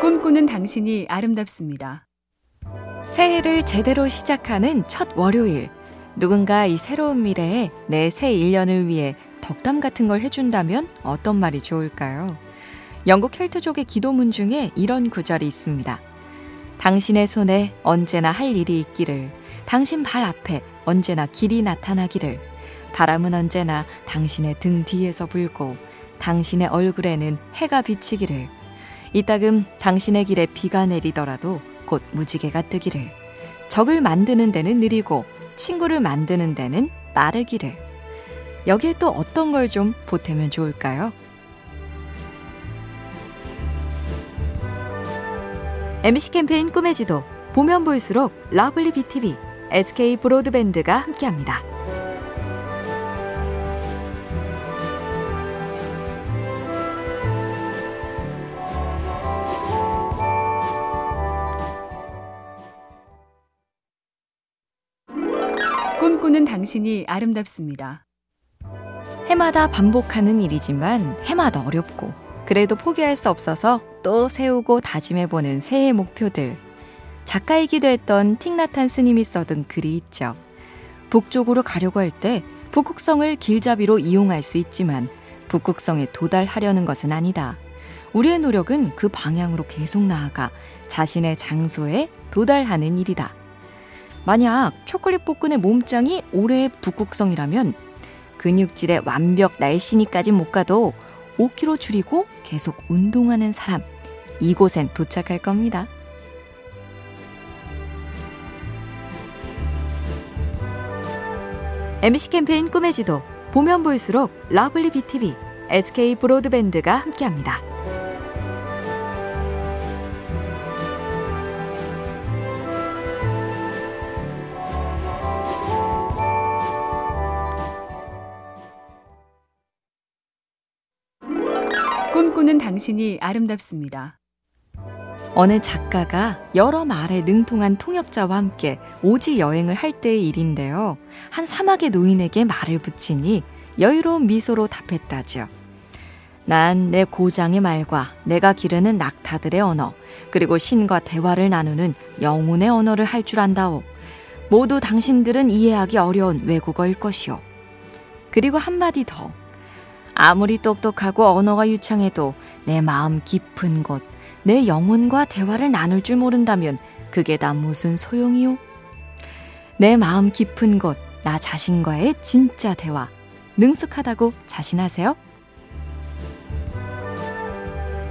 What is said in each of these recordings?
꿈꾸는 당신이 아름답습니다. 새해를 제대로 시작하는 첫 월요일. 누군가 이 새로운 미래에 내 새 1년을 위해 덕담 같은 걸 해준다면 어떤 말이 좋을까요? 영국 켈트족의 기도문 중에 이런 구절이 있습니다. 당신의 손에 언제나 할 일이 있기를, 당신 발 앞에 언제나 길이 나타나기를, 바람은 언제나 당신의 등 뒤에서 불고, 당신의 얼굴에는 해가 비치기를, 이따금 당신의 길에 비가 내리더라도 곧 무지개가 뜨기를. 적을 만드는 데는 느리고 친구를 만드는 데는 빠르기를. 여기에 또 어떤 걸 좀 보태면 좋을까요? MC 캠페인 꿈의 지도 보면 볼수록 lovely BTV, SK 브로드밴드가 함께합니다. 당신이 아름답습니다. 해마다 반복하는 일이지만 해마다 어렵고 그래도 포기할 수 없어서 또 세우고 다짐해보는 새해 목표들. 작가이기도 했던 틱나탄 스님이 써둔 글이 있죠. 북쪽으로 가려고 할 때 북극성을 길잡이로 이용할 수 있지만 북극성에 도달하려는 것은 아니다. 우리의 노력은 그 방향으로 계속 나아가 자신의 장소에 도달하는 일이다. 만약 초콜릿 복근의 몸짱이 올해의 북극성이라면 근육질의 완벽 날씬이까진 못 가도 5kg 줄이고 계속 운동하는 사람 이곳엔 도착할 겁니다. MC 캠페인 꿈의 지도 보면 볼수록 lovely BTV, SK 브로드밴드가 함께합니다. 꿈꾸는 당신이 아름답습니다. 어느 작가가 여러 말에 능통한 통역자와 함께 오지 여행을 할 때의 일인데요. 한 사막의 노인에게 말을 붙이니 여유로운 미소로 답했다죠. 난내 고장의 말과 내가 기르는 낙타들의 언어, 그리고 신과 대화를 나누는 영혼의 언어를 할 줄 안다오. 모두 당신들은 이해하기 어려운 외국어일 것이오. 그리고 한마디 더. 아무리 똑똑하고 언어가 유창해도 내 마음 깊은 곳, 내 영혼과 대화를 나눌 줄 모른다면 그게 다 무슨 소용이오? 내 마음 깊은 곳, 나 자신과의 진짜 대화. 능숙하다고 자신하세요?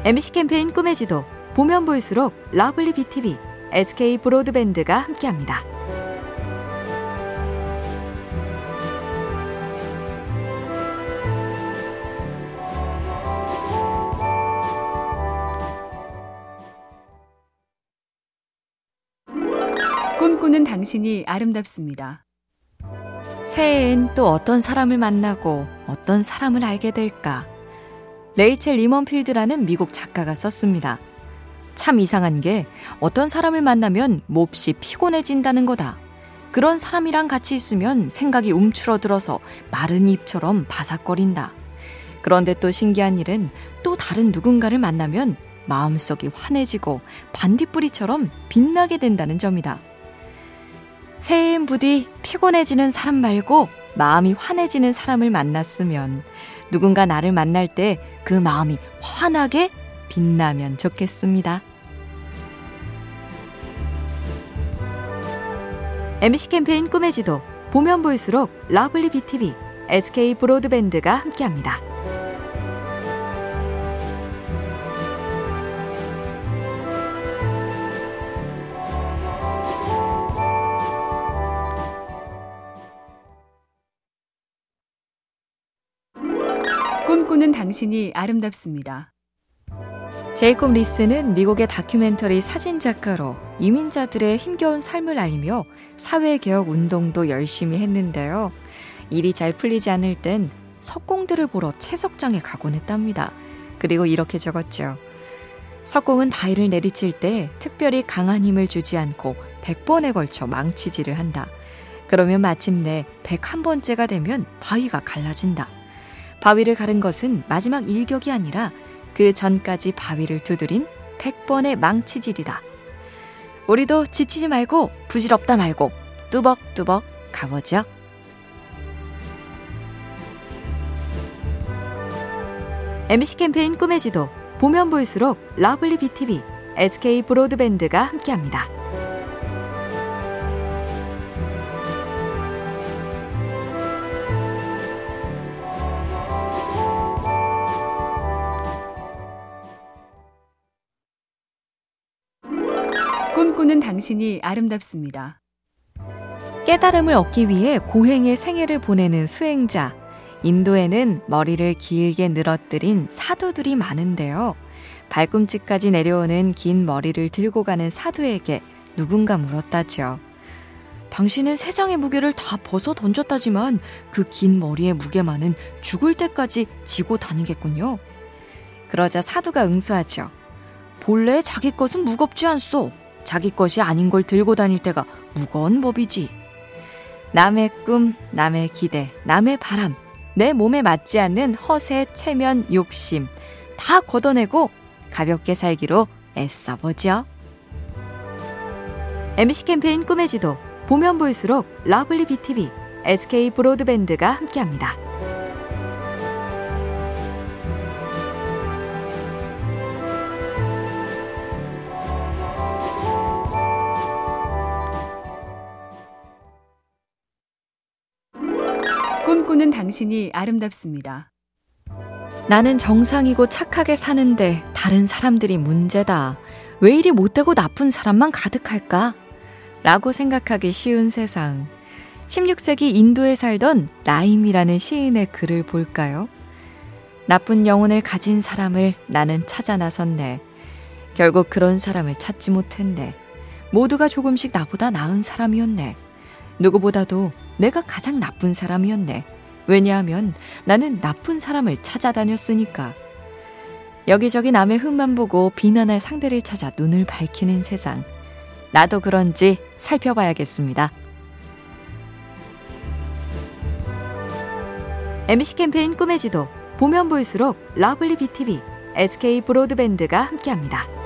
MC 캠페인 꿈의 지도, 보면 볼수록 lovely BTV, SK 브로드밴드가 함께합니다. 꿈꾸는 당신이 아름답습니다. 새해엔 또 어떤 사람을 만나고 어떤 사람을 알게 될까? 레이첼 리먼필드라는 미국 작가가 썼습니다. 참 이상한 게 어떤 사람을 만나면 몹시 피곤해진다는 거다. 그런 사람이랑 같이 있으면 생각이 움츠러들어서 마른 잎처럼 바삭거린다. 그런데 또 신기한 일은 또 다른 누군가를 만나면 마음속이 환해지고 반딧불이처럼 빛나게 된다는 점이다. 새해엔 부디 피곤해지는 사람 말고 마음이 환해지는 사람을 만났으면 누군가 나를 만날 때 그 마음이 환하게 빛나면 좋겠습니다. MC 캠페인 꿈의 지도 보면 볼수록 lovely BTV, SK 브로드밴드가 함께합니다. 꿈꾸는 당신이 아름답습니다. 제이콥 리스는 미국의 다큐멘터리 사진 작가로 이민자들의 힘겨운 삶을 알리며 사회개혁 운동도 열심히 했는데요. 일이 잘 풀리지 않을 땐 석공들을 보러 채석장에 가곤 했답니다. 그리고 이렇게 적었죠. 석공은 바위를 내리칠 때 특별히 강한 힘을 주지 않고 100번에 걸쳐 망치질을 한다. 그러면 마침내 101번째가 되면 바위가 갈라진다. 바위를 가른 것은 마지막 일격이 아니라 그 전까지 바위를 두드린 100번의 망치질이다. 우리도 지치지 말고 부질없다 말고 뚜벅뚜벅 가보죠. MC 캠페인 꿈의 지도 보면 볼수록 lovely BTV, SK 브로드밴드가 함께합니다. 꿈꾸는 당신이 아름답습니다. 깨달음을 얻기 위해 고행의 생애를 보내는 수행자. 인도에는 머리를 길게 늘어뜨린 사두들이 많은데요. 발꿈치까지 내려오는 긴 머리를 들고 가는 사두에게 누군가 물었다죠. 당신은 세상의 무게를 다 벗어 던졌다지만 그 긴 머리의 무게만은 죽을 때까지 지고 다니겠군요. 그러자 사두가 응수하죠. 본래 자기 것은 무겁지 않소. 자기 것이 아닌 걸 들고 다닐 때가 무거운 법이지. 남의 꿈, 남의 기대, 남의 바람, 내 몸에 맞지 않는 허세, 체면, 욕심 다 걷어내고 가볍게 살기로 애써보죠. MC 캠페인 꿈의 지도 보면 볼수록 lovely BTV, SK 브로드밴드가 함께합니다. 꿈꾸는 당신이 아름답습니다. 나는 정상이고 착하게 사는데 다른 사람들이 문제다. 왜 이리 못되고 나쁜 사람만 가득할까? 라고 생각하기 쉬운 세상. 16세기 인도에 살던 라임이라는 시인의 글을 볼까요? 나쁜 영혼을 가진 사람을 나는 찾아 나섰네. 결국 그런 사람을 찾지 못했네. 모두가 조금씩 나보다 나은 사람이었네. 누구보다도 내가 가장 나쁜 사람이었네. 왜냐하면 나는 나쁜 사람을 찾아다녔으니까. 여기저기 남의 흠만 보고 비난할 상대를 찾아 눈을 밝히는 세상. 나도 그런지 살펴봐야겠습니다. MC 캠페인 꿈의 지도 보면 볼수록 lovely BTV, SK 브로드밴드가 함께합니다.